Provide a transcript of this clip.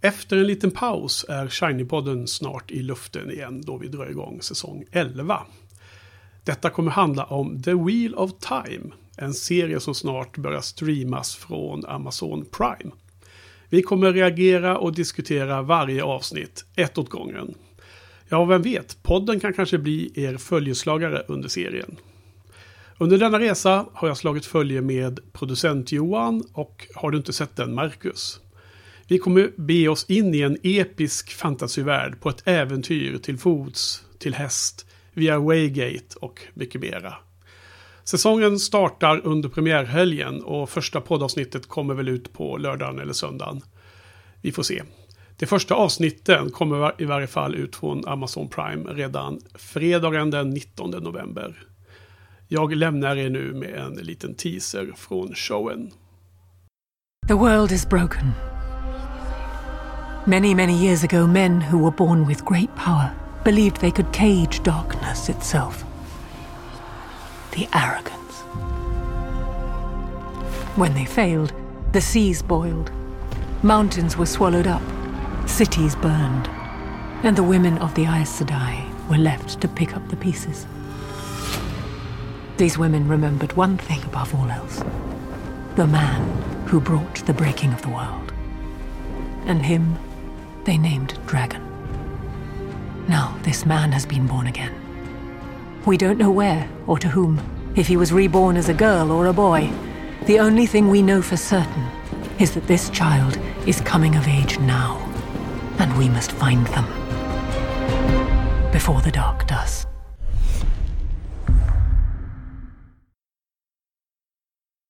Efter en liten paus är Shiny-podden snart i luften igen då vi drar igång säsong 11. Detta kommer handla om The Wheel of Time, en serie som snart börjar streamas från Amazon Prime. Vi kommer reagera och diskutera varje avsnitt, ett åt gången. Ja, vem vet, podden kan kanske bli er följeslagare under serien. Under denna resa har jag slagit följe med producent Johan och har du inte sett den Marcus. Vi kommer be oss in i en episk fantasyvärld på ett äventyr till fots, till häst, via Waygate och mycket mera. Säsongen startar under premiärhelgen och första poddavsnittet kommer väl ut på lördagen eller söndagen. Vi får se. De första avsnitten kommer i varje fall ut från Amazon Prime redan fredagen den 19 november. Jag lämnar er nu med en liten teaser från showen. The world is broken. Many, many years ago, men who were born with great power believed they could cage darkness itself. The arrogance. When they failed, the seas boiled, mountains were swallowed up, cities burned, and the women of the Aes Sedai were left to pick up the pieces. These women remembered one thing above all else the man who brought the breaking of the world. And him they named Dragon. Now, this man has been born again. We don't know where or to whom, if he was reborn as a girl or a boy. The only thing we know for certain is that this child is coming of age now, and we must find them before the dark does.